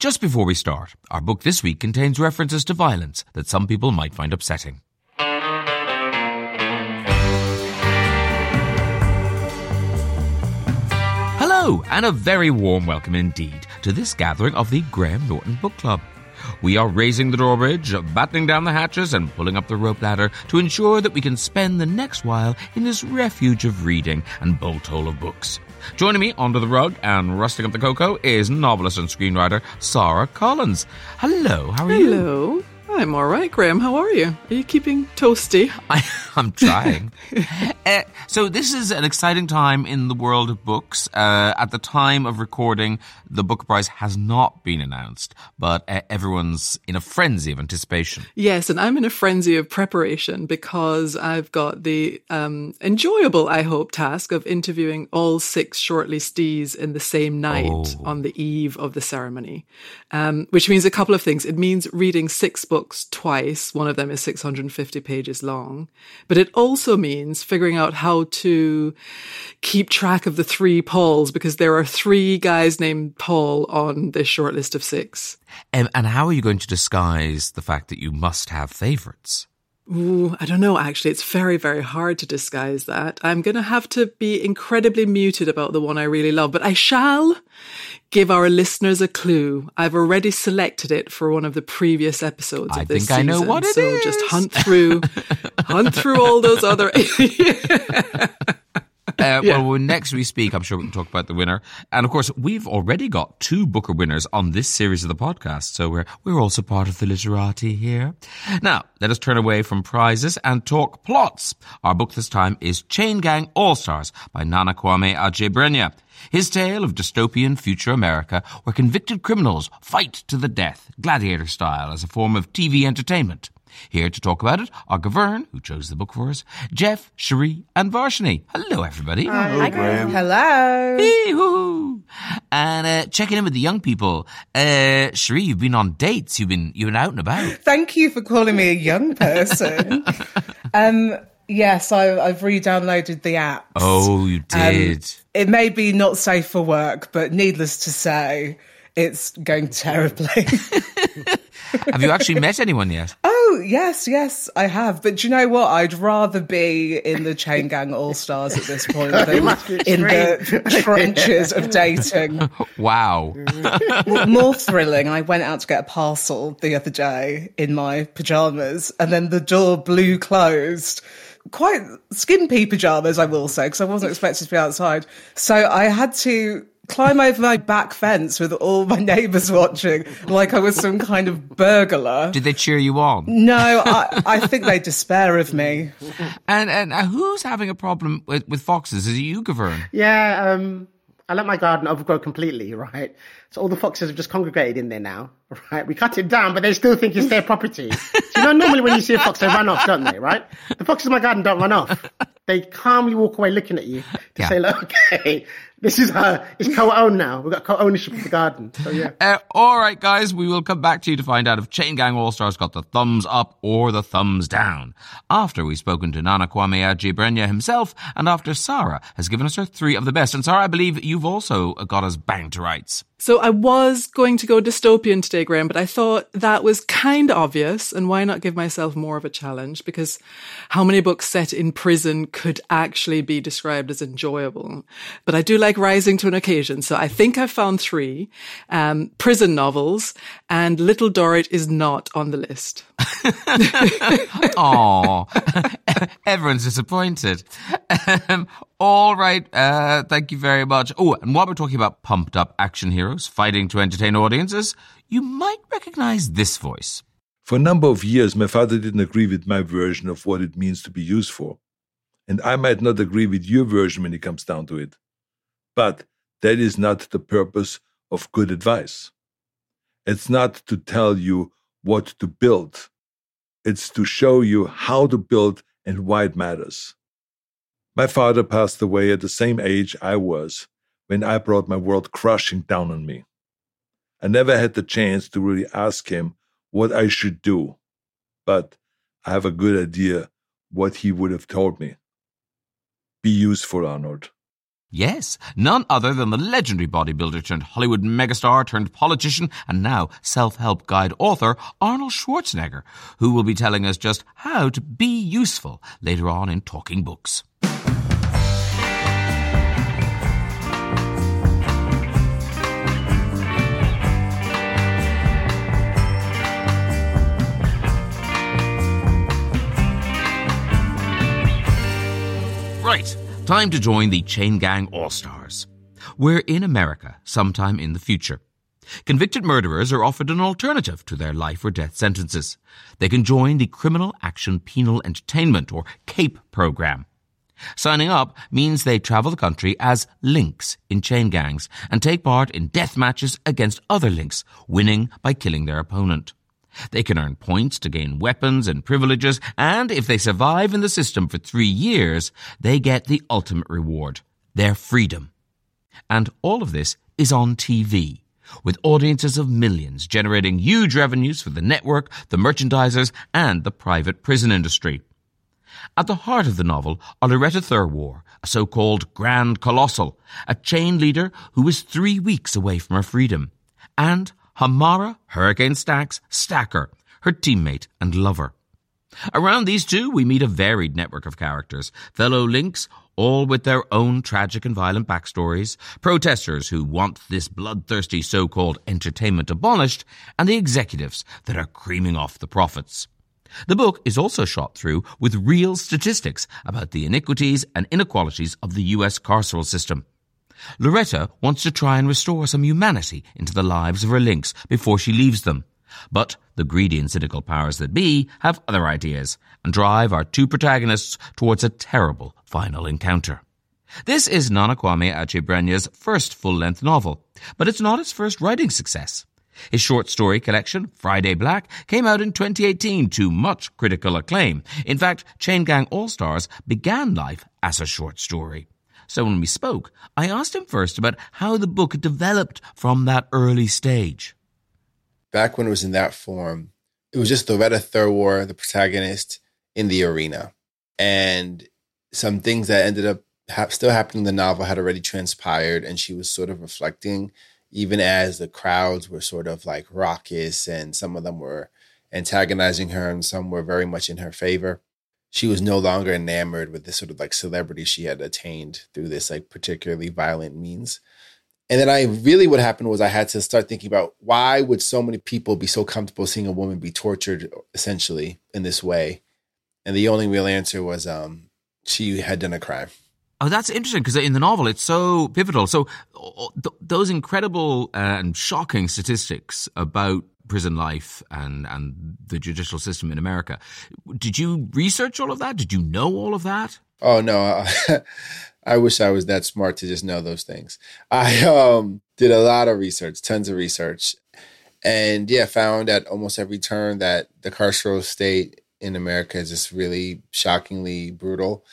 Just before we start, our book this week contains references to violence that some people might find upsetting. Hello, and a very warm welcome indeed to this gathering of the Graham Norton Book Club. We are raising the drawbridge, battening down the hatches, and pulling up the rope ladder to ensure that we can spend the next while in this refuge of reading and bolt hole of books. Joining me under the rug and rusting up the cocoa is novelist and screenwriter Sara Collins. Hello, how are you? Hello. I'm all right, Graham. How are you? Are you keeping toasty? I, am trying. uh, so this is an exciting time in the world of books. Uh, at the time of recording, the Booker prize has not been announced, but uh, everyone's in a frenzy of anticipation. Yes, and I'm in a frenzy of preparation because I've got the um, enjoyable, I hope, task of interviewing all six shortlistees in the same night oh. on the eve of the ceremony, um, which means a couple of things. It means reading six books books twice. One of them is 650 pages long. But it also means figuring out how to keep track of the three Pauls because there are three guys named Paul on this short list of six. Um, and how are you going to disguise the fact that you must have favorites? Ooh, I don't know, actually. It's very, very hard to disguise that. I'm going to have to be incredibly muted about the one I really love, but I shall give our listeners a clue. I've already selected it for one of the previous episodes I of this think season. I know what it so is. just hunt through, hunt through all those other. Uh, yeah. Well, next we speak, I'm sure we can talk about the winner. And of course, we've already got two Booker winners on this series of the podcast, so we're we're also part of the literati here. Now, let us turn away from prizes and talk plots. Our book this time is Chain Gang All Stars by Nana Kwame Adjei-Brenyah. His tale of dystopian future America where convicted criminals fight to the death, gladiator style, as a form of TV entertainment. Here to talk about it are Gavern, who chose the book for us, Jeff, Cherie, and Varshini. Hello, everybody. Hi, Graham. Hello. Hee-hoo. And uh, checking in with the young people. Uh, Cherie, you've been on dates. You've been you've been out and about. Thank you for calling me a young person. um, yes, I, have re-downloaded the app. Oh, you um, did. Um, it may be not safe for work, but needless to say, it's going terribly. have you actually met anyone yet? Oh, Oh, yes, yes, I have. But do you know what? I'd rather be in the Chain Gang All Stars at this point than in the trenches of dating. Wow. More thrilling. I went out to get a parcel the other day in my pajamas, and then the door blew closed quite skimpy pajamas, I will say, because I wasn't expected to be outside. So I had to climb over my back fence with all my neighbours watching, like I was some kind of burglar. Did they cheer you on? No, I, I think they despair of me. And and who's having a problem with, with foxes? Is it you, Gavern? Yeah, um, I let my garden overgrow completely, right? So all the foxes have just congregated in there now, right? We cut it down, but they still think it's their property. so you know, normally when you see a fox, they run off, don't they, right? The foxes in my garden don't run off. They calmly walk away looking at you to yeah. say, look, okay, this is uh, it's co-owned now. We've got co-ownership of the garden. So yeah. Uh, all right, guys, we will come back to you to find out if Chain Gang All Stars got the thumbs up or the thumbs down. After we've spoken to Nana Kwame Adjei-Brenyah himself, and after Sara has given us her three of the best. And Sara, I believe you've also got us banged to rights. So I was going to go dystopian today, Graham, but I thought that was kind of obvious. And why not give myself more of a challenge? Because how many books set in prison could actually be described as enjoyable? But I do like rising to an occasion. So I think I found three, um, prison novels and Little Dorrit is not on the list. Oh, everyone's disappointed. Um, all right. Uh, thank you very much. Oh, and while we're talking about pumped up action heroes fighting to entertain audiences, you might recognize this voice. For a number of years, my father didn't agree with my version of what it means to be useful. And I might not agree with your version when it comes down to it. But that is not the purpose of good advice. It's not to tell you what to build, it's to show you how to build and why it matters. My father passed away at the same age I was when I brought my world crushing down on me. I never had the chance to really ask him what I should do, but I have a good idea what he would have told me. Be useful, Arnold. Yes, none other than the legendary bodybuilder turned Hollywood megastar turned politician and now self-help guide author Arnold Schwarzenegger, who will be telling us just how to be useful later on in Talking Books. Right, time to join the Chain Gang All Stars. We're in America sometime in the future. Convicted murderers are offered an alternative to their life or death sentences. They can join the Criminal Action Penal Entertainment or CAPE program. Signing up means they travel the country as links in chain gangs and take part in death matches against other links, winning by killing their opponent. They can earn points to gain weapons and privileges, and if they survive in the system for three years, they get the ultimate reward their freedom. And all of this is on TV, with audiences of millions generating huge revenues for the network, the merchandisers, and the private prison industry. At the heart of the novel are Loretta Thurwar, a so-called Grand Colossal, a chain leader who is three weeks away from her freedom, and Hamara Hurricane Stacks Stacker, her teammate and lover. Around these two, we meet a varied network of characters, fellow links, all with their own tragic and violent backstories, protesters who want this bloodthirsty so-called entertainment abolished, and the executives that are creaming off the profits. The book is also shot through with real statistics about the iniquities and inequalities of the US carceral system. Loretta wants to try and restore some humanity into the lives of her links before she leaves them. But the greedy and cynical powers that be have other ideas and drive our two protagonists towards a terrible final encounter. This is Nana Kwame Adjei-Brenyah's first full-length novel, but it's not his first writing success. His short story collection, Friday Black, came out in 2018 to much critical acclaim. In fact, Chain Gang All Stars began life as a short story. So when we spoke, I asked him first about how the book developed from that early stage. Back when it was in that form, it was just Loretta Thurwar, the protagonist, in the arena. And some things that ended up ha- still happening in the novel had already transpired, and she was sort of reflecting, even as the crowds were sort of like raucous, and some of them were antagonizing her, and some were very much in her favor she was no longer enamored with this sort of like celebrity she had attained through this like particularly violent means. And then I really what happened was I had to start thinking about why would so many people be so comfortable seeing a woman be tortured essentially in this way? And the only real answer was um she had done a crime. Oh, that's interesting because in the novel it's so pivotal. So th- those incredible and shocking statistics about prison life and and the judicial system in America. Did you research all of that? Did you know all of that? Oh no. I wish I was that smart to just know those things. I um, did a lot of research, tons of research. And yeah, found at almost every turn that the carceral state in America is just really shockingly brutal.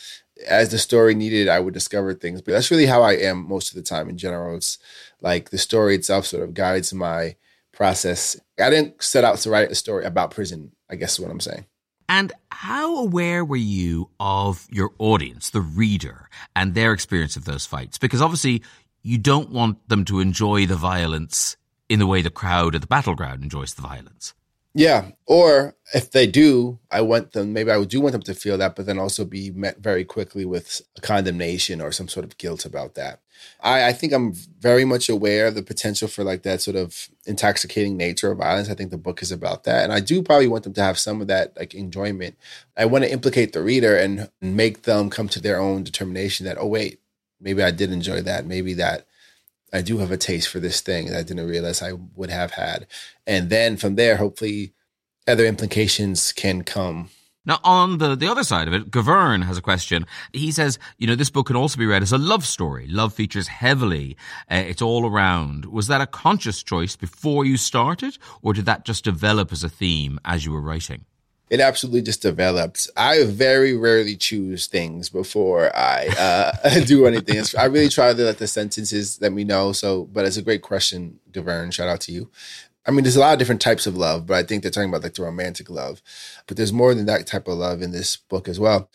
As the story needed, I would discover things. But that's really how I am most of the time in general. It's like the story itself sort of guides my process. I didn't set out to write a story about prison, I guess is what I'm saying. And how aware were you of your audience, the reader, and their experience of those fights? Because obviously, you don't want them to enjoy the violence in the way the crowd at the battleground enjoys the violence. Yeah. Or if they do, I want them, maybe I do want them to feel that, but then also be met very quickly with a condemnation or some sort of guilt about that. I, I think I'm very much aware of the potential for like that sort of intoxicating nature of violence. I think the book is about that. And I do probably want them to have some of that like enjoyment. I want to implicate the reader and make them come to their own determination that, oh, wait, maybe I did enjoy that. Maybe that I do have a taste for this thing that I didn't realize I would have had. And then from there, hopefully, other implications can come. Now, on the, the other side of it, Gavern has a question. He says, you know, this book can also be read as a love story. Love features heavily. Uh, it's all around. Was that a conscious choice before you started, or did that just develop as a theme as you were writing? It absolutely just develops. I very rarely choose things before I uh, do anything. I really try to let the sentences let me know. So, but it's a great question, Gavern. Shout out to you. I mean, there's a lot of different types of love, but I think they're talking about like the romantic love. But there's more than that type of love in this book as well.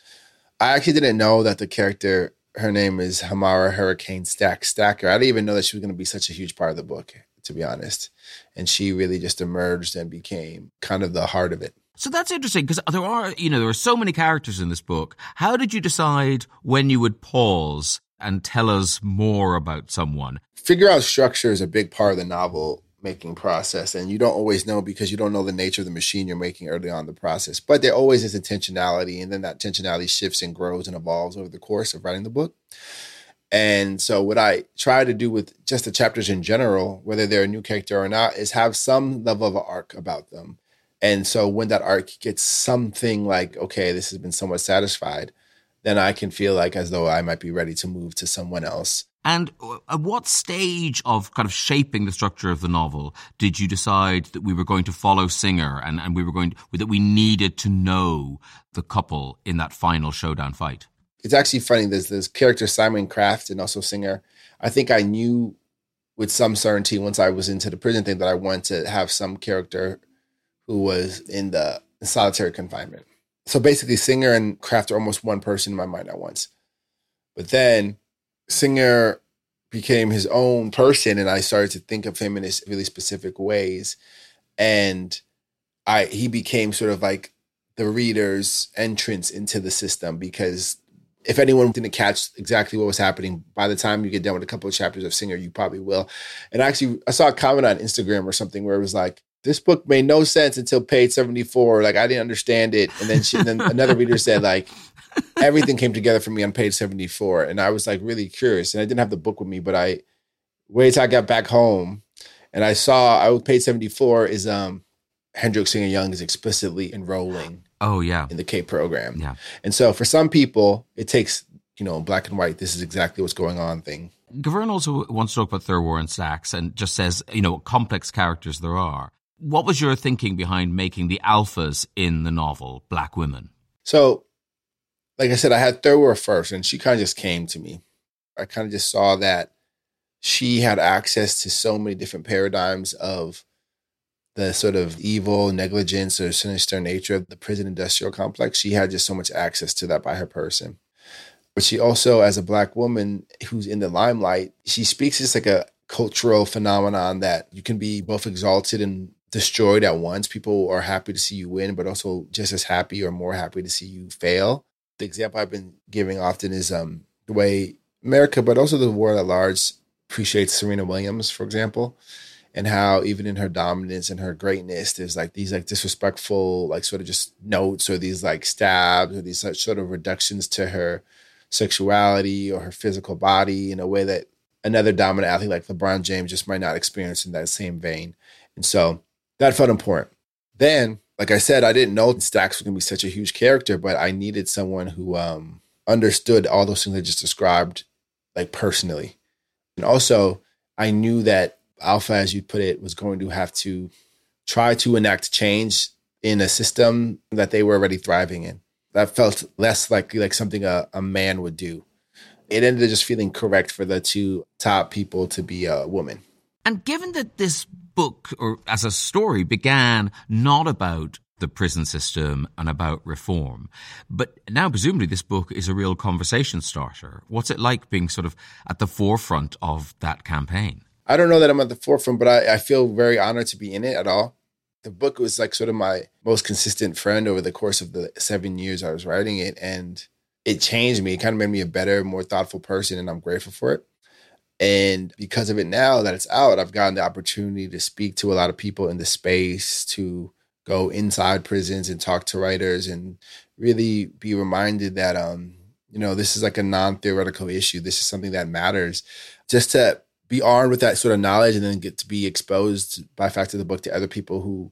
I actually didn't know that the character her name is Hamara Hurricane Stack Stacker. I didn't even know that she was going to be such a huge part of the book, to be honest. And she really just emerged and became kind of the heart of it. So that's interesting because there are, you know, there are so many characters in this book. How did you decide when you would pause and tell us more about someone? Figure out structure is a big part of the novel making process and you don't always know because you don't know the nature of the machine you're making early on the process but there always is intentionality and then that intentionality shifts and grows and evolves over the course of writing the book and so what i try to do with just the chapters in general whether they're a new character or not is have some level of arc about them and so when that arc gets something like okay this has been somewhat satisfied then i can feel like as though i might be ready to move to someone else and uh, at what stage of kind of shaping the structure of the novel did you decide that we were going to follow Singer and, and we were going to, that we needed to know the couple in that final showdown fight? It's actually funny. There's this character Simon Craft and also Singer. I think I knew with some certainty once I was into the prison thing that I wanted to have some character who was in the solitary confinement. So basically, Singer and Craft are almost one person in my mind at once. But then Singer became his own person and I started to think of him in his really specific ways. And I he became sort of like the reader's entrance into the system because if anyone didn't catch exactly what was happening by the time you get done with a couple of chapters of Singer, you probably will. And actually, I saw a comment on Instagram or something where it was like, this book made no sense until page 74. Like I didn't understand it. And then she, and then another reader said like, everything came together for me on page 74. And I was like really curious. And I didn't have the book with me, but I wait till I got back home and I saw I was page 74 is um Hendrix Singer Young is explicitly enrolling. Oh yeah. In the k program. Yeah. And so for some people, it takes, you know, black and white, this is exactly what's going on thing. Gavern also wants to talk about Thurwar and Stacks and just says, you know, what complex characters there are. What was your thinking behind making the alphas in the novel black women? So like I said, I had Thurwar first, and she kind of just came to me. I kind of just saw that she had access to so many different paradigms of the sort of evil, negligence, or sinister nature of the prison industrial complex. She had just so much access to that by her person. But she also, as a black woman who's in the limelight, she speaks just like a cultural phenomenon that you can be both exalted and destroyed at once. People are happy to see you win, but also just as happy or more happy to see you fail the example I've been giving often is um, the way America, but also the world at large, appreciates Serena Williams, for example, and how even in her dominance and her greatness, there's like these like disrespectful, like sort of just notes or these like stabs or these sort of reductions to her sexuality or her physical body in a way that another dominant athlete like LeBron James just might not experience in that same vein. And so that felt important. Then like I said, I didn't know Stacks was gonna be such a huge character, but I needed someone who um, understood all those things I just described, like personally. And also, I knew that Alpha, as you put it, was going to have to try to enact change in a system that they were already thriving in. That felt less like like something a, a man would do. It ended up just feeling correct for the two top people to be a woman. And given that this book, or as a story, began not about the prison system and about reform. But now, presumably, this book is a real conversation starter. What's it like being sort of at the forefront of that campaign? I don't know that I'm at the forefront, but I, I feel very honored to be in it at all. The book was like sort of my most consistent friend over the course of the seven years I was writing it. And it changed me. It kind of made me a better, more thoughtful person. And I'm grateful for it. And because of it now that it's out, I've gotten the opportunity to speak to a lot of people in the space, to go inside prisons and talk to writers and really be reminded that um, you know, this is like a non-theoretical issue. This is something that matters. Just to be armed with that sort of knowledge and then get to be exposed by fact of the book to other people who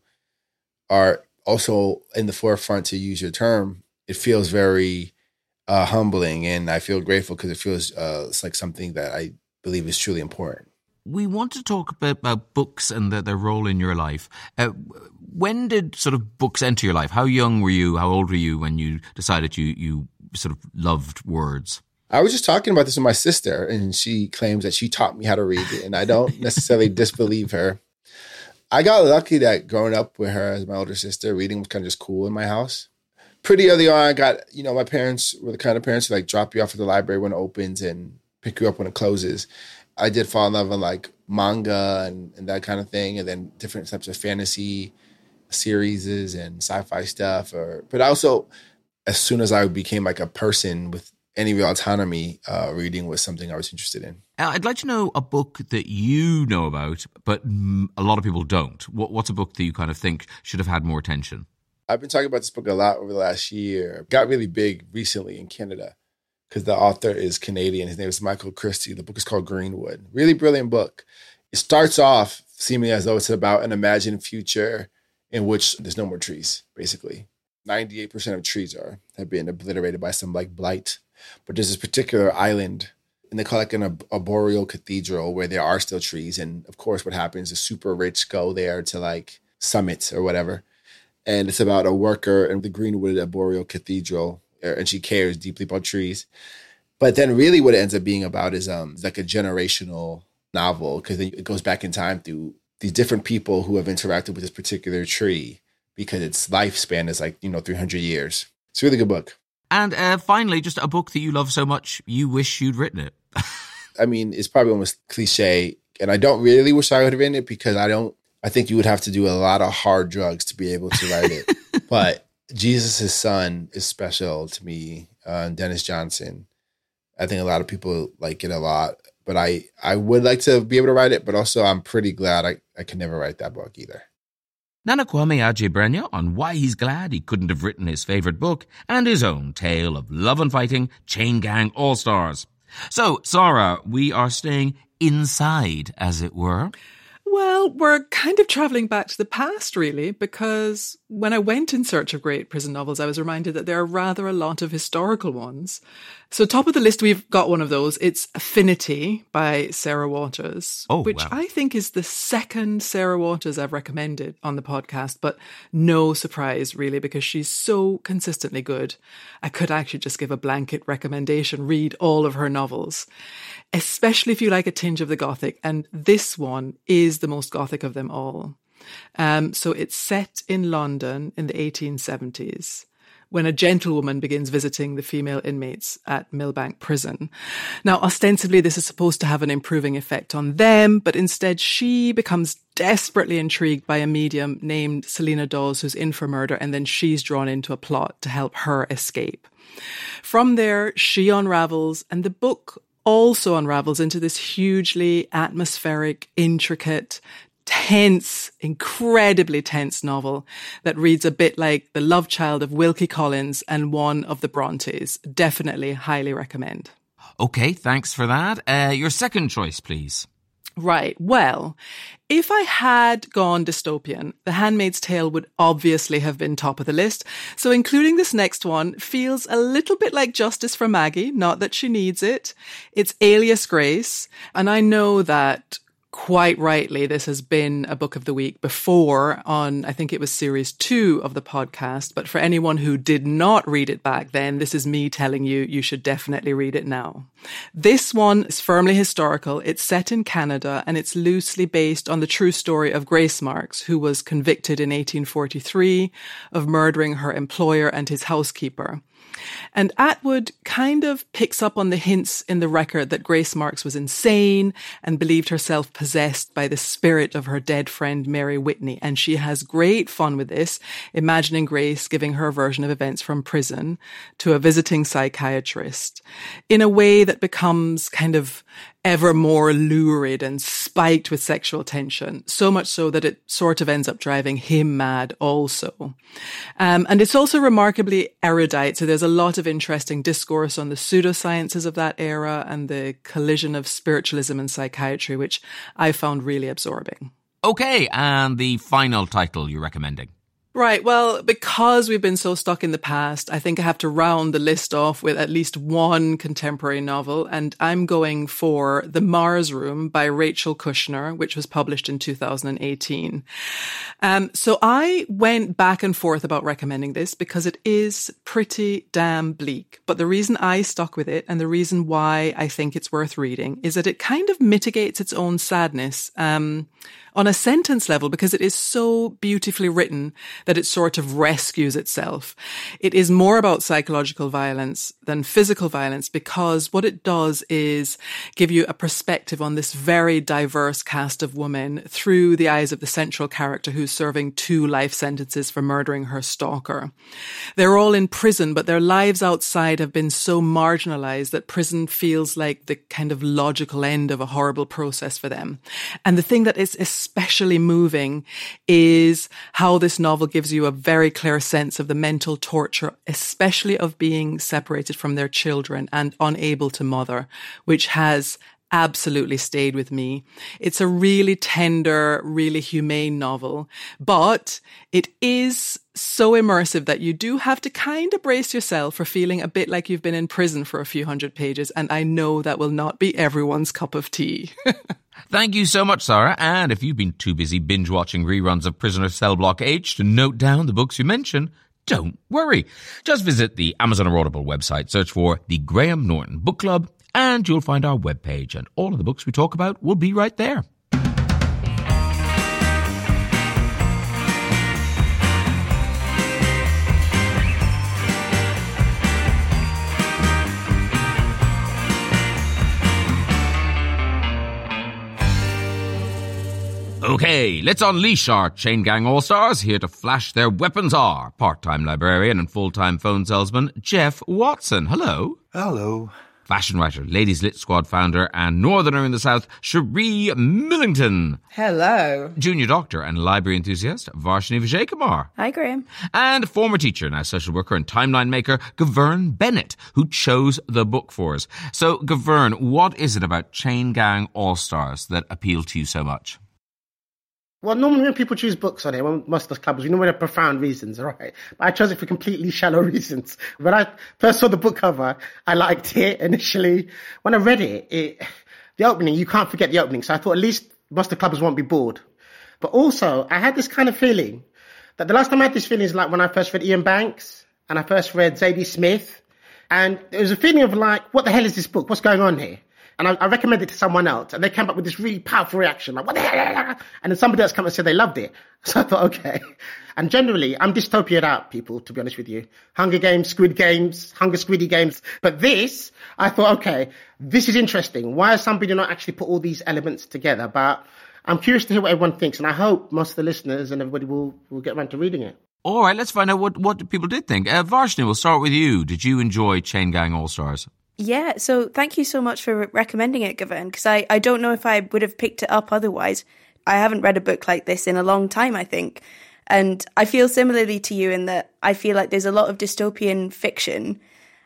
are also in the forefront to use your term, it feels very uh, humbling and I feel grateful because it feels uh, it's like something that I believe is truly important. We want to talk a bit about books and their, their role in your life. Uh, when did sort of books enter your life? How young were you? How old were you when you decided you you sort of loved words? I was just talking about this with my sister, and she claims that she taught me how to read, and I don't necessarily disbelieve her. I got lucky that growing up with her as my older sister, reading was kind of just cool in my house pretty early on, I got, you know, my parents were the kind of parents who like drop you off at the library when it opens and pick you up when it closes. I did fall in love with like manga and, and that kind of thing, and then different types of fantasy series and sci-fi stuff. Or, but also, as soon as I became like a person with any real autonomy, uh, reading was something I was interested in. I'd like to know a book that you know about, but a lot of people don't. What, what's a book that you kind of think should have had more attention? I've been talking about this book a lot over the last year. Got really big recently in Canada because the author is Canadian. His name is Michael Christie. The book is called Greenwood. Really brilliant book. It starts off seeming as though it's about an imagined future in which there's no more trees, basically. 98% of trees are have been obliterated by some like blight. But there's this particular island, and they call it like an arboreal cathedral where there are still trees. And of course, what happens is super rich go there to like summit or whatever. And it's about a worker in the Greenwood Arboreal Cathedral, and she cares deeply about trees. But then, really, what it ends up being about is um like a generational novel because it goes back in time through these different people who have interacted with this particular tree because its lifespan is like you know 300 years. It's a really good book. And uh, finally, just a book that you love so much, you wish you'd written it. I mean, it's probably almost cliche, and I don't really wish I would have written it because I don't. I think you would have to do a lot of hard drugs to be able to write it. but Jesus' son is special to me, uh, Denis Johnson. I think a lot of people like it a lot, but I I would like to be able to write it. But also, I'm pretty glad I I can never write that book either. Nana Kwame Adjei-Brenyah on why he's glad he couldn't have written his favourite book and his own tale of love and fighting chain gang all stars. So, Sara, we are staying inside, as it were. Well, we're kind of traveling back to the past, really, because when I went in search of great prison novels, I was reminded that there are rather a lot of historical ones. So, top of the list, we've got one of those. It's Affinity by Sarah Waters, oh, which wow. I think is the second Sarah Waters I've recommended on the podcast, but no surprise, really, because she's so consistently good. I could actually just give a blanket recommendation read all of her novels especially if you like a tinge of the Gothic. And this one is the most Gothic of them all. Um, so it's set in London in the 1870s when a gentlewoman begins visiting the female inmates at Millbank Prison. Now, ostensibly, this is supposed to have an improving effect on them, but instead she becomes desperately intrigued by a medium named Selina Dawes, who's in for murder, and then she's drawn into a plot to help her escape. From there, she unravels, and the book also unravels into this hugely atmospheric, intricate, tense, incredibly tense novel that reads a bit like the love child of Wilkie Collins and one of the Brontes. Definitely highly recommend. Okay, thanks for that. Uh, your second choice, please. Right. Well, if I had gone dystopian, The Handmaid's Tale would obviously have been top of the list. So including this next one feels a little bit like justice for Maggie, not that she needs it. It's Alias Grace. And I know that quite rightly, this has been a book of the week before on, I think it was series two of the podcast. But for anyone who did not read it back then, this is me telling you, you should definitely read it now. This one is firmly historical. It's set in Canada and it's loosely based on the true story of Grace Marks, who was convicted in 1843 of murdering her employer and his housekeeper. And Atwood kind of picks up on the hints in the record that Grace Marks was insane and believed herself possessed by the spirit of her dead friend Mary Whitney. And she has great fun with this, imagining Grace giving her version of events from prison to a visiting psychiatrist in a way that becomes kind of ever more lurid and spiked with sexual tension, so much so that it sort of ends up driving him mad also. Um, and it's also remarkably erudite. So there's a lot of interesting discourse on the pseudosciences of that era and the collision of spiritualism and psychiatry, which I found really absorbing. Okay, and the final title you're recommending. Right. Well, because we've been so stuck in the past, I think I have to round the list off with at least one contemporary novel. And I'm going for The Mars Room by Rachel Kushner, which was published in 2018. Um, so I went back and forth about recommending this because it is pretty damn bleak. But the reason I stuck with it and the reason why I think it's worth reading is that it kind of mitigates its own sadness. Um, on a sentence level because it is so beautifully written that it sort of rescues itself. It is more about psychological violence than physical violence because what it does is give you a perspective on this very diverse cast of women through the eyes of the central character who's serving two life sentences for murdering her stalker. They're all in prison, but their lives outside have been so marginalized that prison feels like the kind of logical end of a horrible process for them. And the thing that is especially moving is how this novel gives you a very clear sense of the mental torture, especially of being separated from their children and unable to mother, which has absolutely stayed with me. It's a really tender, really humane novel, but it is so immersive that you do have to kind of brace yourself for feeling a bit like you've been in prison for a few hundred pages. And I know that will not be everyone's cup of tea. Thank you so much, Sara. And if you've been too busy binge watching reruns of Prisoner Cell Block H to note down the books you mention, don't worry. Just visit the Amazon or Audible website, search for the Graham Norton Book Club, and you'll find our webpage, and all of the books we talk about will be right there. Okay, let's unleash our chain gang all stars. Here to flash their weapons are part time librarian and full time phone salesman Jeff Watson. Hello. Hello. Fashion writer, Ladies Lit Squad founder, and Northerner in the South, Cherie Millington. Hello. Junior doctor and library enthusiast, Varshini Vijaykumar. Hi, Graham. And former teacher, now social worker and timeline maker, Gavern Bennett, who chose the book for us. So, Gavern, what is it about Chain Gang All Stars that appealed to you so much? Well, normally when people choose books on it, well, most of the clubs, you know, there are profound reasons, right? But I chose it for completely shallow reasons. When I first saw the book cover, I liked it initially. When I read it, it the opening, you can't forget the opening. So I thought at least most of the clubbers won't be bored. But also, I had this kind of feeling that the last time I had this feeling is like when I first read Iain Banks and I first read Zadie Smith. And there was a feeling of like, what the hell is this book? What's going on here? And I, I, recommended it to someone else, and they came up with this really powerful reaction, like, what the hell? And then somebody else came and said they loved it. So I thought, okay. And generally, I'm dystopian out, people, to be honest with you. Hunger Games, Squid Games, Hunger Squiddy Games. But this, I thought, okay, this is interesting. Why has somebody not actually put all these elements together? But I'm curious to hear what everyone thinks, and I hope most of the listeners and everybody will, will get around to reading it. All right, let's find out what, what people did think. Uh, Varshini, we'll start with you. Did you enjoy Chain Gang All Stars? Yeah, so thank you so much for recommending it, Gavin, because I, I don't know if I would have picked it up otherwise. I haven't read a book like this in a long time, I think. And I feel similarly to you in that I feel like there's a lot of dystopian fiction,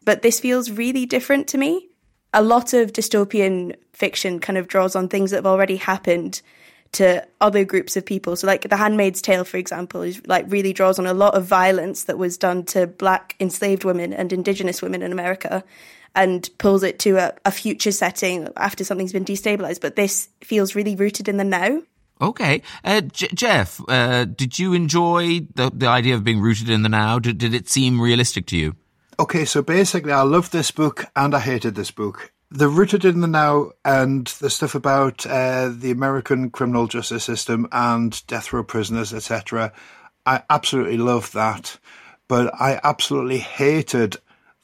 but this feels really different to me. A lot of dystopian fiction kind of draws on things that have already happened to other groups of people. So, like The Handmaid's Tale, for example, is like really draws on a lot of violence that was done to black enslaved women and indigenous women in America and pulls it to a, a future setting after something's been destabilized. But this feels really rooted in the now. Okay, uh, J- Jeff, uh, did you enjoy the the idea of being rooted in the now? Did did it seem realistic to you? Okay, so basically, I loved this book and I hated this book. The rooted in the now and the stuff about uh, the American criminal justice system and death row prisoners, etc. I absolutely loved that, but I absolutely hated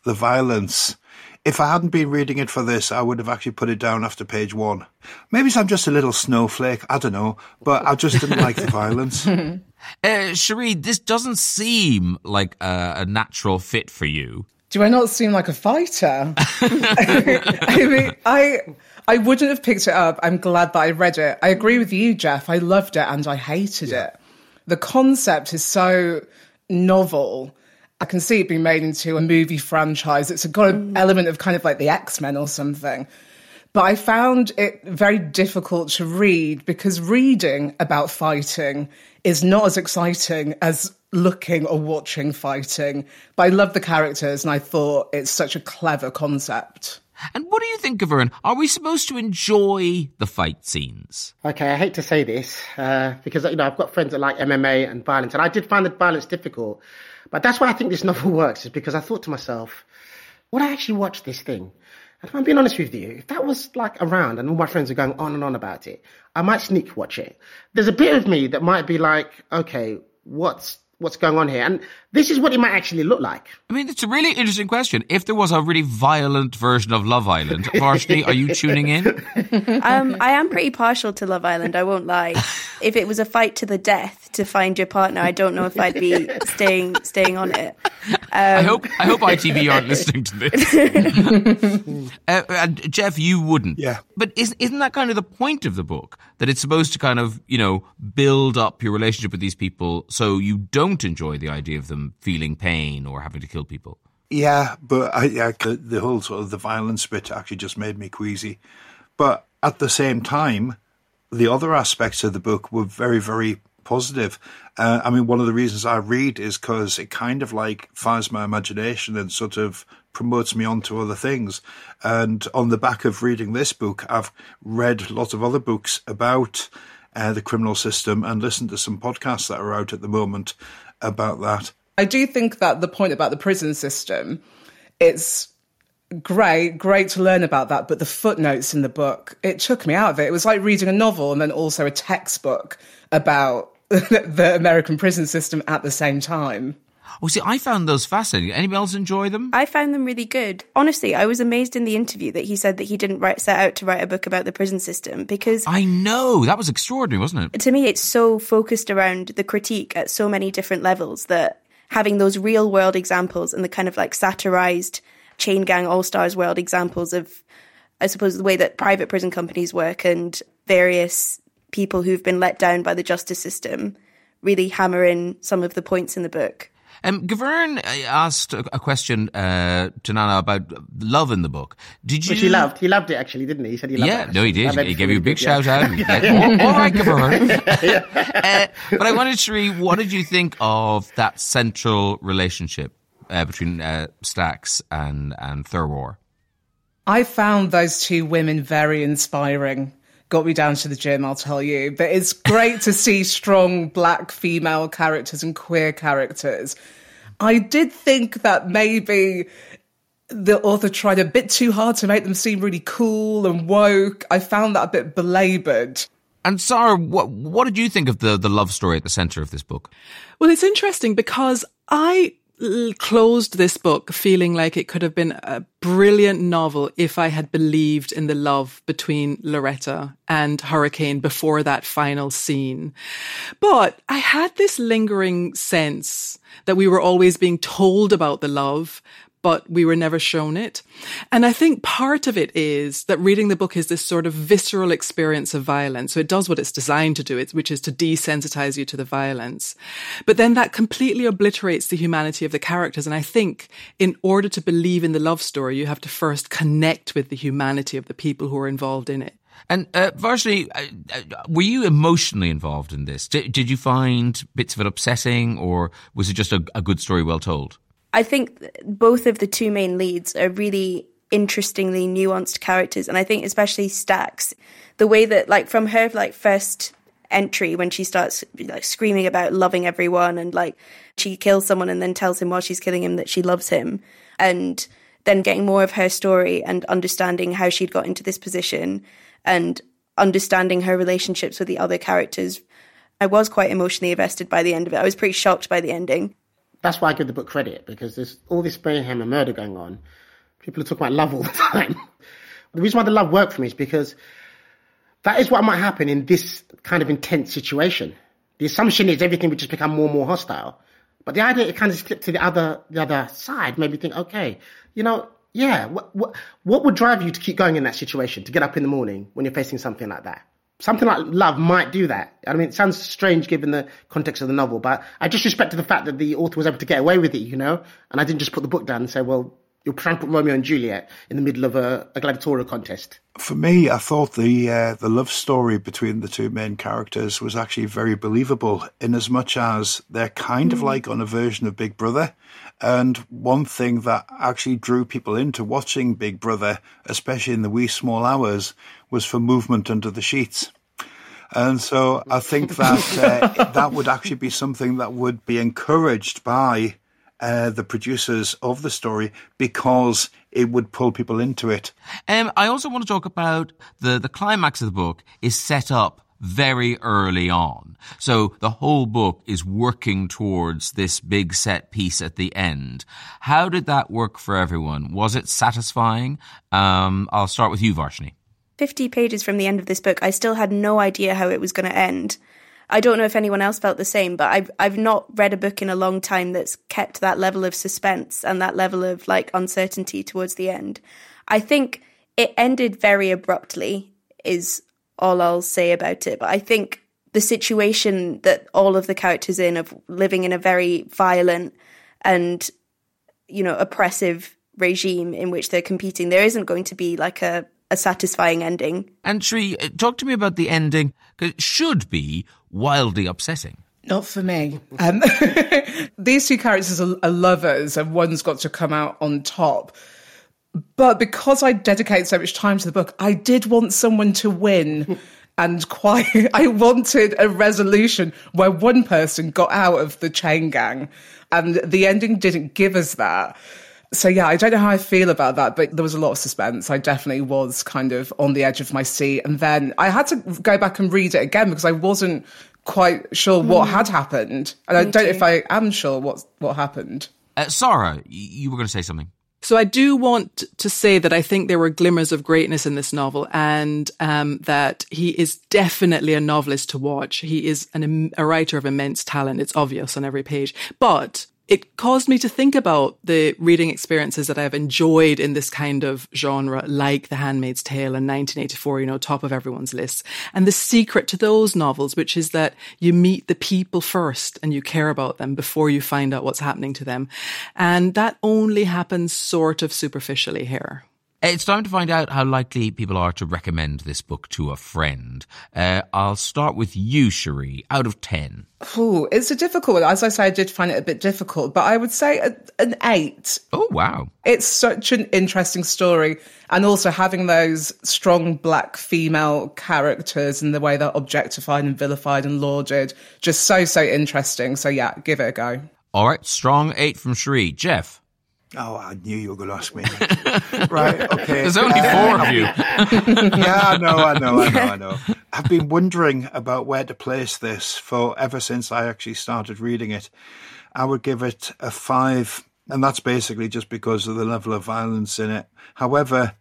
the violence if I hadn't been reading it for this, I would have actually put it down after page one. Maybe I'm just a little snowflake, I don't know, but I just didn't like the violence. Uh, Cherie, this doesn't seem like a, a, natural fit for you. Do I not seem like a fighter? I mean, I I wouldn't have picked it up. I'm glad that I read it. I agree with you, Jeff. I loved it and I hated yeah. it. The concept is so novel I can see it being made into a movie franchise. It's got an element of kind of like the X Men or something. But I found it very difficult to read because reading about fighting is not as exciting as looking or watching fighting. But I love the characters and I thought it's such a clever concept. And what do you think, Gavern? Are we supposed to enjoy the fight scenes? Okay, I hate to say this uh, because you know I've got friends that like MMA and violence, and I did find the violence difficult. But that's why I think this novel works, is because I thought to myself, would I actually watch this thing? And if I'm being honest with you, if that was like around and all my friends are going on and on about it, I might sneak watch it. There's a bit of me that might be like, okay, what's what's going on here? And this is what it might actually look like. I mean, it's a really interesting question. If there was a really violent version of Love Island, Varshini, are you tuning in? Um, I am pretty partial to Love Island, I won't lie. If it was a fight to the death to find your partner, I don't know if I'd be staying staying on it. I hope I hope ITV aren't listening to this. uh, and Jeff, you wouldn't. Yeah. But isn't isn't that kind of the point of the book that it's supposed to kind of you know build up your relationship with these people so you don't enjoy the idea of them feeling pain or having to kill people? Yeah, but I, yeah, the whole sort of the violence bit actually just made me queasy. But at the same time, the other aspects of the book were very, very positive. Uh, I mean, one of the reasons I read is because it kind of like fires my imagination and sort of promotes me on to other things. And on the back of reading this book, I've read lots of other books about uh, the criminal system and listened to some podcasts that are out at the moment about that. I do think that the point about the prison system, it's great, great to learn about that. But the footnotes in the book, it took me out of it. It was like reading a novel and then also a textbook about the American prison system at the same time. Oh, see, I found those fascinating. Anybody else enjoy them? I found them really good. Honestly, I was amazed in the interview that he said that he didn't write, set out to write a book about the prison system because I know that was extraordinary, wasn't it? to me it's so focused around the critique at so many different levels that having those real world examples and the kind of like satirized chain gang all stars world examples of I suppose the way that private prison companies work and various people who've been let down by the justice system really hammer in some of the points in the book. Um, Gavern uh, asked a a question uh, to Nana about love in the book. Did you? Which he loved. He loved it actually, didn't he? He said he loved Yeah, it. Yeah, no, he did. I He gave you a big good, yeah. shout out. Yeah, all right, Gavern. uh, but I wanted to read, what did you think of that central relationship uh, between uh, Stacks and, and Thurwar? I found those two women very inspiring. Got me down to the gym, I'll tell you. But it's great to see strong black female characters and queer characters. I did think that maybe the author tried a bit too hard to make them seem really cool and woke. I found that a bit belabored. And Sara, what, what did you think of the, the love story at the center of this book? Well, it's interesting because I l- closed this book feeling like it could have been a brilliant novel if I had believed in the love between Loretta and Hurricane before that final scene. But I had this lingering sense that we were always being told about the love, but we were never shown it. And I think part of it is that reading the book is this sort of visceral experience of violence. So it does what it's designed to do, which is to desensitize you to the violence. But then that completely obliterates the humanity of the characters. And I think in order to believe in the love story, you have to first connect with the humanity of the people who are involved in it. And uh, Varshini, uh, uh, were you emotionally involved in this? Did, did you find bits of it upsetting, or was it just a, a good story well told? I think both of the two main leads are really interestingly nuanced characters, and I think especially Stacks, the way that like from her like first entry when she starts like screaming about loving everyone and like she kills someone and then tells him while she's killing him that she loves him, and then getting more of her story and understanding how she'd got into this position and understanding her relationships with the other characters. I was quite emotionally invested by the end of it. I was pretty shocked by the ending. That's why I give the book credit because there's all this and murder going on. People are talking about love all the time. the reason why the love worked for me is because that is what might happen in this kind of intense situation. The assumption is everything would just become more and more hostile. But the idea it kind of slipped to the other the other side made me think, okay, you know, yeah, what what what would drive you to keep going in that situation, to get up in the morning when you're facing something like that? Something like love might do that. I mean, it sounds strange given the context of the novel, but I just respected the fact that the author was able to get away with it, you know, and I didn't just put the book down and say, well, you're trying to put Romeo and Juliet in the middle of a, a gladiatorial contest. For me, I thought the uh, the love story between the two main characters was actually very believable, in as much as they're kind of like on a version of Big Brother. And one thing that actually drew people into watching Big Brother, especially in the wee small hours, was for movement under the sheets. And so I think that uh, that would actually be something that would be encouraged by uh, the producers of the story because it would pull people into it. Um, I also want to talk about the, the climax of the book is set up very early on. So the whole book is working towards this big set piece at the end. How did that work for everyone? Was it satisfying? Um, I'll start with you, Varshini. 50 pages from the end of this book, I still had no idea how it was going to end. I don't know if anyone else felt the same, but I've I've not read a book in a long time that's kept that level of suspense and that level of like uncertainty towards the end. I think it ended very abruptly is all I'll say about it. But I think the situation that all of the characters in of living in a very violent and you know oppressive regime in which they're competing, there isn't going to be like a a satisfying ending. And uh, talk to me about the ending, it should be wildly upsetting. Not for me. Um, these two characters are, are lovers, and one's got to come out on top. But because I dedicate so much time to the book, I did want someone to win. and quite, I wanted a resolution where one person got out of the chain gang. And the ending didn't give us that. So yeah, I don't know how I feel about that, but there was a lot of suspense. I definitely was kind of on the edge of my seat. And then I had to go back and read it again because I wasn't quite sure what mm. had happened. And Me I don't too. know if I am sure what, what happened. Uh, Sara, you were going to say something. So I do want to say that I think there were glimmers of greatness in this novel, and um, that he is definitely a novelist to watch. He is an, a writer of immense talent. It's obvious on every page, but it caused me to think about the reading experiences that I've enjoyed in this kind of genre, like The Handmaid's Tale and 1984, you know, top of everyone's list. And the secret to those novels, which is that you meet the people first and you care about them before you find out what's happening to them. And that only happens sort of superficially here. It's time to find out how likely people are to recommend this book to a friend. Uh, I'll start with you, Cherie, out of 10. Ooh, it's a difficult one. As I say, I did find it a bit difficult, but I would say a, an 8. Oh, wow. It's such an interesting story. And also having those strong black female characters and the way they're objectified and vilified and lauded, just so, so interesting. So, yeah, give it a go. All right, strong 8 from Cherie. Jeff. Oh, I knew you were going to ask me. right, okay. There's only four of you. yeah, I know, I know, I know, I know. I've been wondering about where to place this for ever since I actually started reading it. I would give it a five, and that's basically just because of the level of violence in it. However,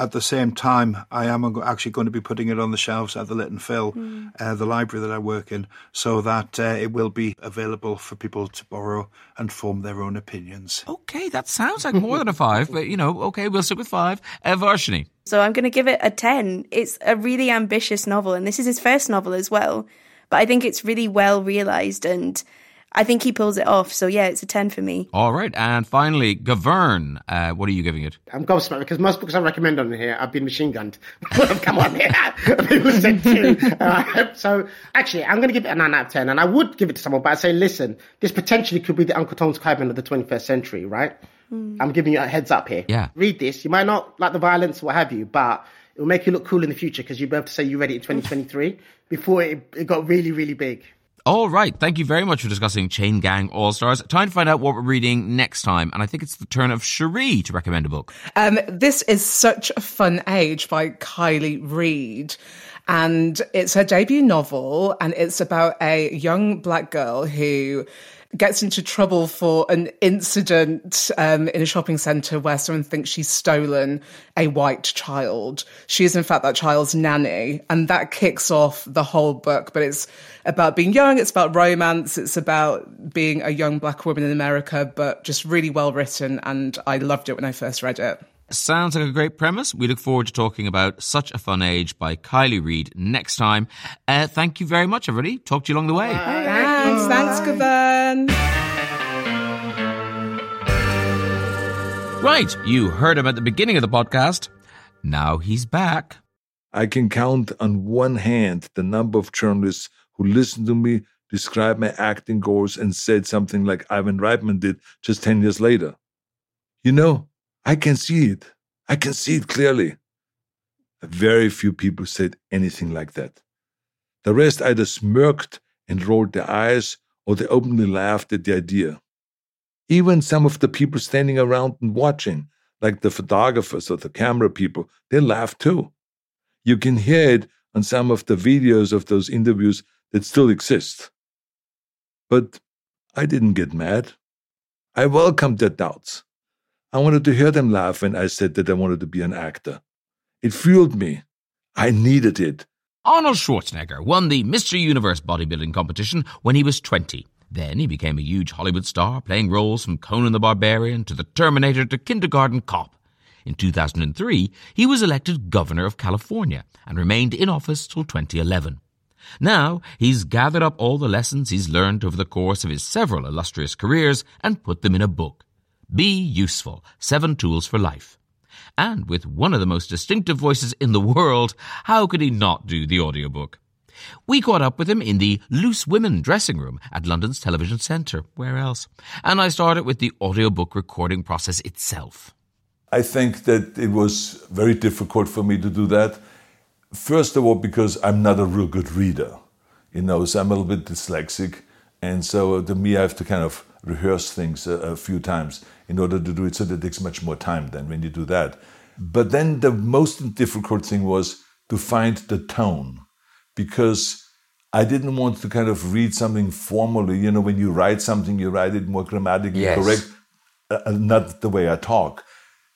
at the same time, I am actually going to be putting it on the shelves at the Lytton Phil, mm. uh, the library that I work in, so that uh, it will be available for people to borrow and form their own opinions. Okay, that sounds like more than a five, but you know, okay, we'll stick with five. Uh, Varshini. So I'm going to give it a 10. It's a really ambitious novel, and this is his first novel as well. But I think it's really well realised and I think he pulls it off. So yeah, it's a 10 for me. All right. And finally, Gavin, uh, what are you giving it? I'm gobsmacked because most books I recommend on here, I've been machine gunned. Come on, yeah. People said two. Uh, so actually, I'm going to give it a 9 out of 10. And I would give it to someone, but I say, listen, this potentially could be the Uncle Tom's Cabin of the 21st century, right? Mm. I'm giving you a heads up here. Yeah. Read this. You might not like the violence, what have you, but it will make you look cool in the future because you'll be able to say you read it in 2023 before it, it got really, really big. All right. Thank you very much for discussing Chain Gang All Stars. Time to find out what we're reading next time. And I think it's the turn of Cherie to recommend a book. Um, this is Such a Fun Age by Kiley Reid. And it's her debut novel. And it's about a young black girl who gets into trouble for an incident um, in a shopping centre where someone thinks she's stolen a white child. She is, in fact, that child's nanny. And that kicks off the whole book. But it's about being young, it's about romance, it's about being a young black woman in America, but just really well written. And I loved it when I first read it. Sounds like a great premise. We look forward to talking about Such a Fun Age by Kiley Reid next time. Uh, thank you very much, everybody. Talk to you along the way. Bye. Thanks. Thanks, Gavin. Right, you heard him at the beginning of the podcast. Now he's back. I can count on one hand the number of journalists who listened to me describe my acting goals and said something like Ivan Reitman did just 10 years later. You know, I can see it. I can see it clearly. Very few people said anything like that. The rest either smirked and rolled their eyes or they openly laughed at the idea. Even some of the people standing around and watching, like the photographers or the camera people, they laughed too. You can hear it on some of the videos of those interviews that still exist. But I didn't get mad. I welcomed their doubts. I wanted to hear them laugh when I said that I wanted to be an actor. It fueled me. I needed it. Arnold Schwarzenegger won the Mr. Universe bodybuilding competition when he was 20. Then he became a huge Hollywood star, playing roles from Conan the Barbarian to the Terminator to Kindergarten Cop. In 2003, he was elected governor of California and remained in office till 2011. Now, he's gathered up all the lessons he's learned over the course of his several illustrious careers and put them in a book. Be Useful Seven Tools for Life. And with one of the most distinctive voices in the world, how could he not do the audiobook? We caught up with him in the Loose Women dressing room at London's Television Centre. Where else? And I started with the audiobook recording process itself. I think that it was very difficult for me to do that. First of all, because I'm not a real good reader, you know, so I'm a little bit dyslexic. And so uh, to me, I have to kind of rehearse things a, a few times in order to do it. So that takes much more time than when you do that. But then the most difficult thing was to find the tone because I didn't want to kind of read something formally. You know, when you write something, you write it more grammatically Yes. correct, uh, not the way I talk.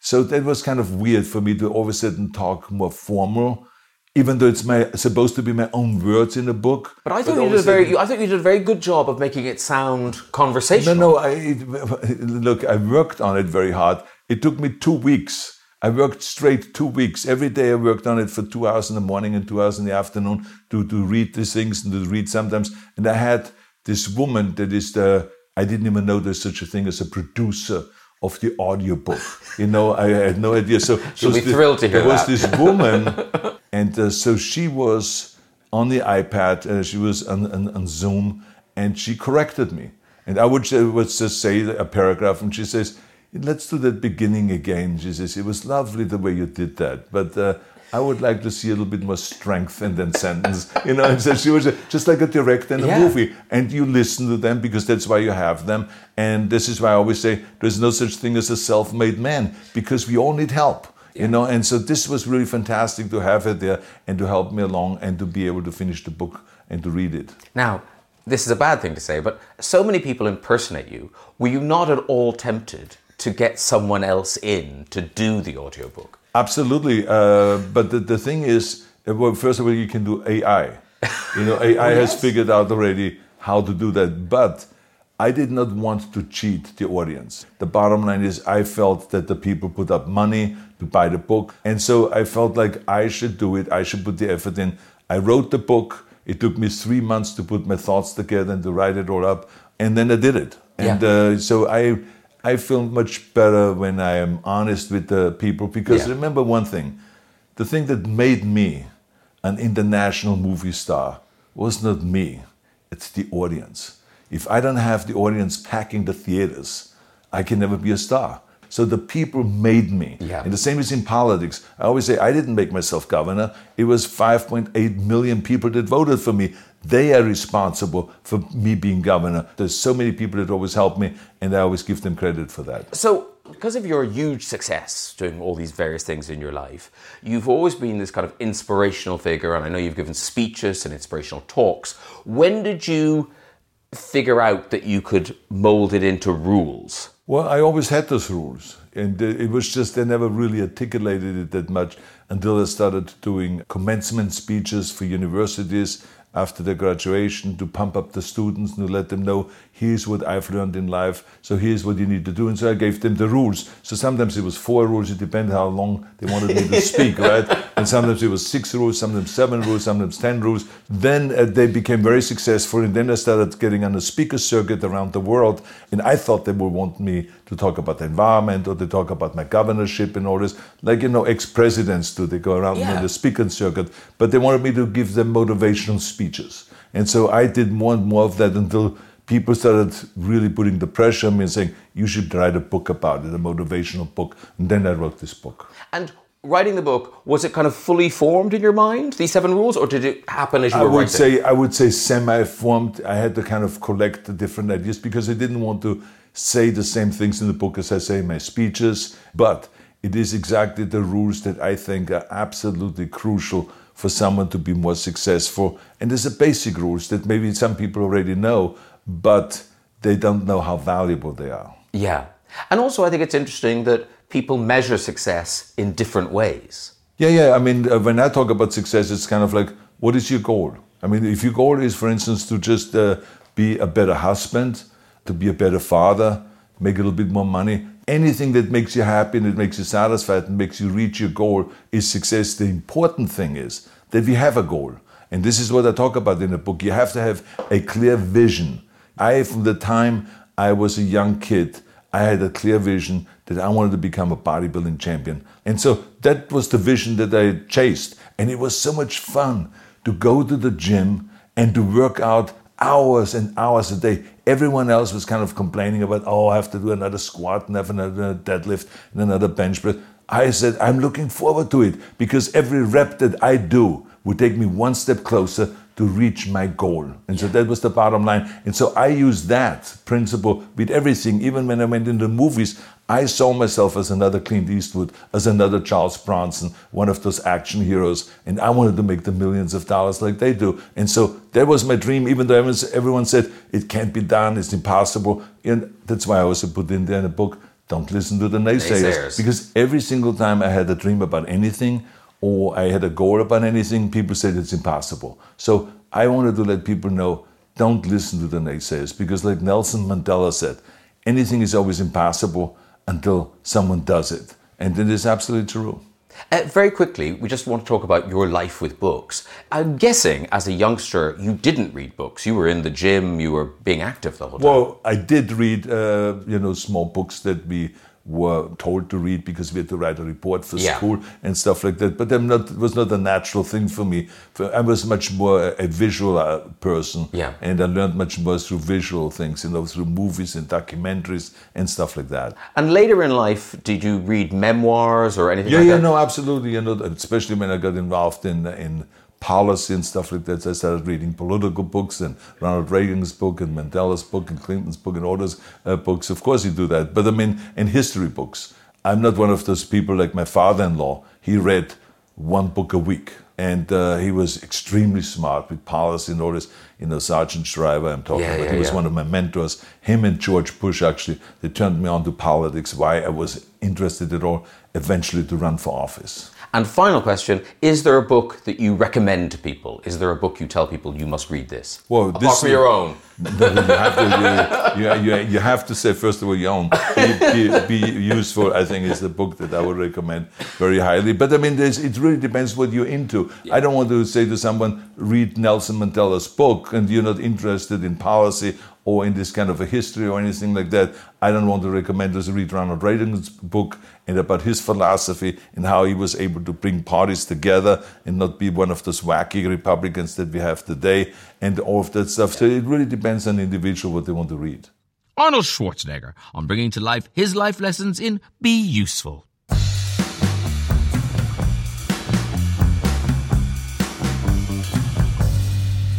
So that was kind of weird for me to all of a sudden talk more formal, even though it's my supposed to be my own words in a book. But I thought all you did a very, I thought you did a very good job of making it sound conversational. no. No. I, it, look, I worked on it very hard. It took me two weeks. I worked straight two weeks. Every day I worked on it for two hours in the morning and two hours in the afternoon to, to read these things and to read sometimes. And I had this woman that is the, I didn't even know there's such a thing as a producer of the audiobook. You know, I had no idea. So, She'll so be thrilled to hear There was this woman, and uh, so she was on the iPad, uh, she was on, on, on Zoom, and she corrected me. And I would, uh, would just say a paragraph, and she says, Let's do that beginning again. She says, It was lovely the way you did that, but uh, I would like to see a little bit more strength in that sentence. You know, and so she was uh, just like a director in a Yeah. movie, and you listen to them because that's why you have them. And this is why I always say there's no such thing as a self made man because we all need help you know and so this was really fantastic to have it there and to help me along and to be able to finish the book and to read it Now, this is a bad thing to say, but so many people impersonate you. Were you not at all tempted to get someone else in to do the audiobook? absolutely uh, but the, the thing is uh, well first of all you can do ai you know ai has figured out already how to do that but I did not want to cheat the audience. The bottom line is, I felt that the people put up money to buy the book. And so I felt like I should do it. I should put the effort in. I wrote the book. It took me three months to put my thoughts together and to write it all up. And then I did it. And Yeah. uh, so I, I feel much better when I am honest with the people because Yeah. remember one thing the thing that made me an international movie star was not me, it's the audience. If I don't have the audience packing the theaters, I can never be a star. So the people made me. Yeah. And the same is in politics. I always say I didn't make myself governor. It was 5.8 million people that voted for me. They are responsible for me being governor. There's so many people that always help me, and I always give them credit for that. So, because of your huge success doing all these various things in your life, you've always been this kind of inspirational figure, and I know you've given speeches and inspirational talks. When did you figure out that you could mold it into rules? Well, I always had those rules, and uh, it was just they never really articulated it that much until I started doing commencement speeches for universities after their graduation to pump up the students and to let them know here's what I've learned in life, so here's what you need to do. And so I gave them the rules. So sometimes it was four rules, it depended how long they wanted me to speak, right? And sometimes it was six rules, sometimes seven rules, sometimes ten rules. Then uh, they became very successful, and then I started getting on a speaker circuit around the world. And I thought they would want me to talk about the environment or to talk about my governorship and all this, like you know, ex-presidents do. They go around Yeah. on the speaker circuit, but they wanted me to give them motivational speeches. And so I did more and more of that until people started really putting the pressure on me and saying, you should write a book about it, a motivational book. And then I wrote this book. And writing the book, was it kind of fully formed in your mind, these seven rules, or did it happen as you I were would writing? say I would say semi-formed. I had to kind of collect the different ideas because I didn't want to say the same things in the book as I say in my speeches. But it is exactly the rules that I think are absolutely crucial for someone to be more successful. And there's a basic rules that maybe some people already know, but they don't know how valuable they are. Yeah. And also, I think it's interesting that people measure success in different ways. Yeah, yeah. I mean, uh, when I talk about success, it's kind of like, what is your goal? I mean, if your goal is, for instance, to just uh, be a better husband, to be a better father, make a little bit more money, anything that makes you happy and that makes you satisfied and makes you reach your goal is success. The important thing is that we have a goal. And this is what I talk about in the book. You have to have a clear vision. I, from the time I was a young kid, I had a clear vision that I wanted to become a bodybuilding champion. And so that was the vision that I chased. And it was so much fun to go to the gym and to work out hours and hours a day. Everyone else was kind of complaining about, oh, I have to do another squat and have another deadlift and another bench press. I said, I'm looking forward to it because every rep that I do would take me one step closer to reach my goal. And so that was the bottom line. And so I used that principle with everything. Even when I went into movies, I saw myself as another Clint Eastwood, as another Charles Bronson, one of those action heroes. And I wanted to make the millions of dollars like they do. And so that was my dream, even though everyone said it can't be done, it's impossible. And that's why I also put in there in the book, don't listen to the naysayers. Naysayers. Because every single time I had a dream about anything, or I had a goal about anything, people said it's impossible. So I wanted to let people know don't listen to the naysayers because, like Nelson Mandela said, anything is always impossible until someone does it. And it is absolutely true. Uh, very quickly, we just want to talk about your life with books. I'm guessing as a youngster, you didn't read books. You were in the gym, you were being active the whole time. Well, I did read, uh, you know, small books that we were told to read because we had to write a report for Yeah. school and stuff like that. But not, it was not a natural thing for me. I was much more a, a visual uh, person, Yeah. and I learned much more through visual things, you know, through movies and documentaries and stuff like that. and later in life, did you read memoirs or anything Yeah, like yeah, that? no, absolutely. You know, especially when I got involved in in policy and stuff like that. So I started reading political books and Ronald Reagan's book and Mandela's book and Clinton's book and all those uh, books. Of course, you do that. But I mean, in history books, I'm not one of those people like my father-in-law. He read one book a week. And uh, he was extremely smart with policy and all this. You know, Sargent Shriver, I'm talking Yeah, about. yeah, he was yeah. one of my mentors. Him and George Bush, actually, they turned me on to politics, why I was interested at all, eventually to run for office. And final question Is there a book that you recommend to people? Is there a book you tell people you must read this? Well, Apart this- from your own. You have to you, you, you, have to say first of all your own be, be, be useful i think is the book that i would recommend very highly but i mean there's, it really depends what you're into i don't want to say to someone read nelson mandela's book and you're not interested in policy or in this kind of a history or anything like that i don't want to recommend us read ronald reagan's book and about his philosophy and how he was able to bring parties together and not be one of those wacky republicans that we have today and all of that stuff so it really depends on the individual what they want to read Arnold Schwarzenegger on bringing to life his life lessons in Be Useful.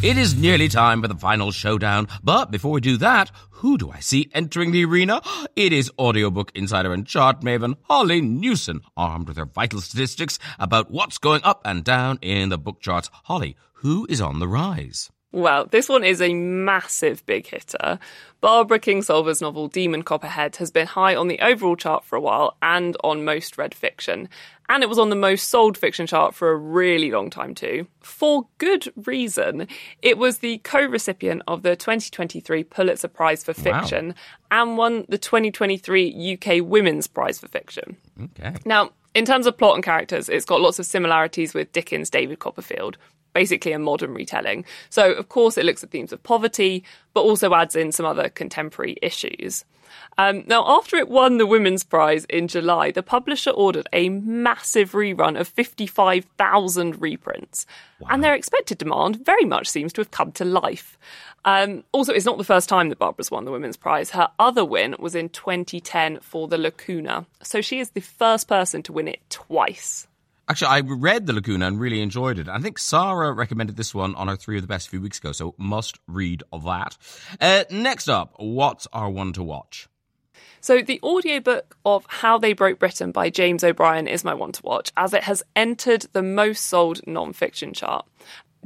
It is nearly time for the final showdown, but before we do that, who do I see entering the arena? It is audiobook insider and chart maven Holly Newson, armed with her vital statistics about what's going up and down in the book charts. Holly, who is on the rise? Well, this one is a massive big hitter. Barbara Kingsolver's novel Demon Copperhead has been high on the overall chart for a while and on most read fiction. And it was on the most sold fiction chart for a really long time too. For good reason. It was the co-recipient of the 2023 Pulitzer Prize for Wow. Fiction and won the 2023 UK Women's Prize for Fiction. Okay. Now, in terms of plot and characters, it's got lots of similarities with Dickens' David Copperfield, basically a modern retelling. So, of course, it looks at themes of poverty, but also adds in some other contemporary issues. Um, now, after it won the Women's Prize in July, the publisher ordered a massive rerun of 55,000 reprints. And their expected demand very much seems to have come to life. Um, also, it's not the first time that Barbara's won the Women's Prize. Her other win was in 2010 for The Lacuna. So she is the first person to win it twice. Actually, I read The Lacuna and really enjoyed it. I think Sara recommended this one on our three of the best a few weeks ago, so must read that. Uh, next up, what's our one to watch? So, the audiobook of How They Broke Britain by James O'Brien is my one to watch, as it has entered the most sold non-fiction chart.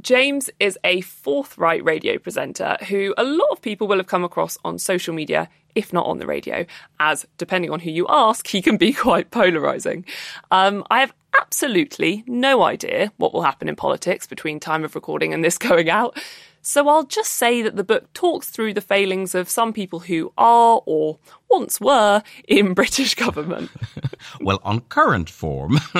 James is a forthright radio presenter who a lot of people will have come across on social media, if not on the radio, as depending on who you ask, he can be quite polarizing. Um, I have absolutely no idea what will happen in politics between time of recording and this going out. So I'll just say that the book talks through the failings of some people who are or once were in British government. well, on current form,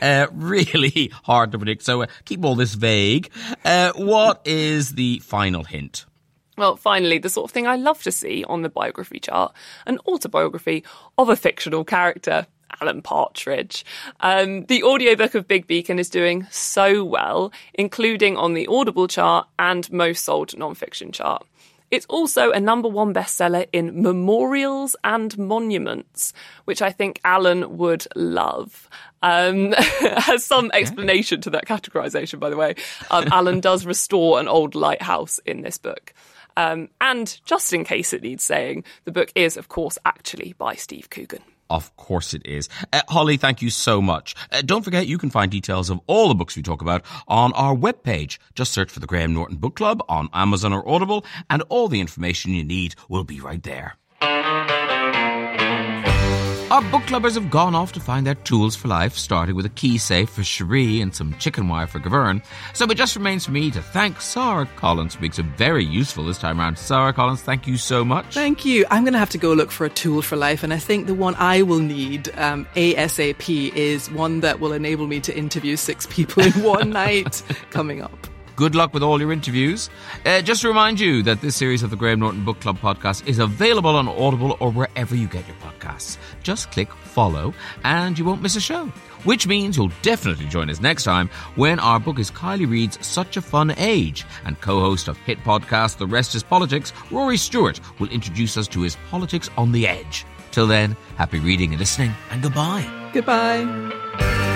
uh, really hard to predict. So uh, keep all this vague. Uh, what is the final hint? Well, finally, the sort of thing I love to see on the biography chart an autobiography of a fictional character. Alan Partridge. Um, the audiobook of Big Beacon is doing so well, including on the Audible chart and most sold nonfiction chart. It's also a number one bestseller in memorials and monuments, which I think Alan would love. Um, has some explanation to that categorization, by the way. Um, Alan does restore an old lighthouse in this book. Um, and just in case it needs saying, the book is, of course, actually by Steve Coogan. Of course it is. Uh, Holly, thank you so much. Uh, don't forget you can find details of all the books we talk about on our webpage. Just search for the Graham Norton Book Club on Amazon or Audible, and all the information you need will be right there. Our book clubbers have gone off to find their tools for life, starting with a key safe for Cherie and some chicken wire for Gavin. So it just remains for me to thank Sara Collins for being so very useful this time around. Sara Collins, thank you so much. Thank you. I'm going to have to go look for a tool for life, and I think the one I will need um, ASAP is one that will enable me to interview six people in one night coming up. Good luck with all your interviews. Uh, just to remind you that this series of the Graham Norton Book Club podcast is available on Audible or wherever you get your podcasts. Just click follow and you won't miss a show. Which means you'll definitely join us next time when our book is Kiley Reid's Such a Fun Age, and co host of hit podcast The Rest is Politics, Rory Stewart, will introduce us to his Politics on the Edge. Till then, happy reading and listening, and goodbye. Goodbye.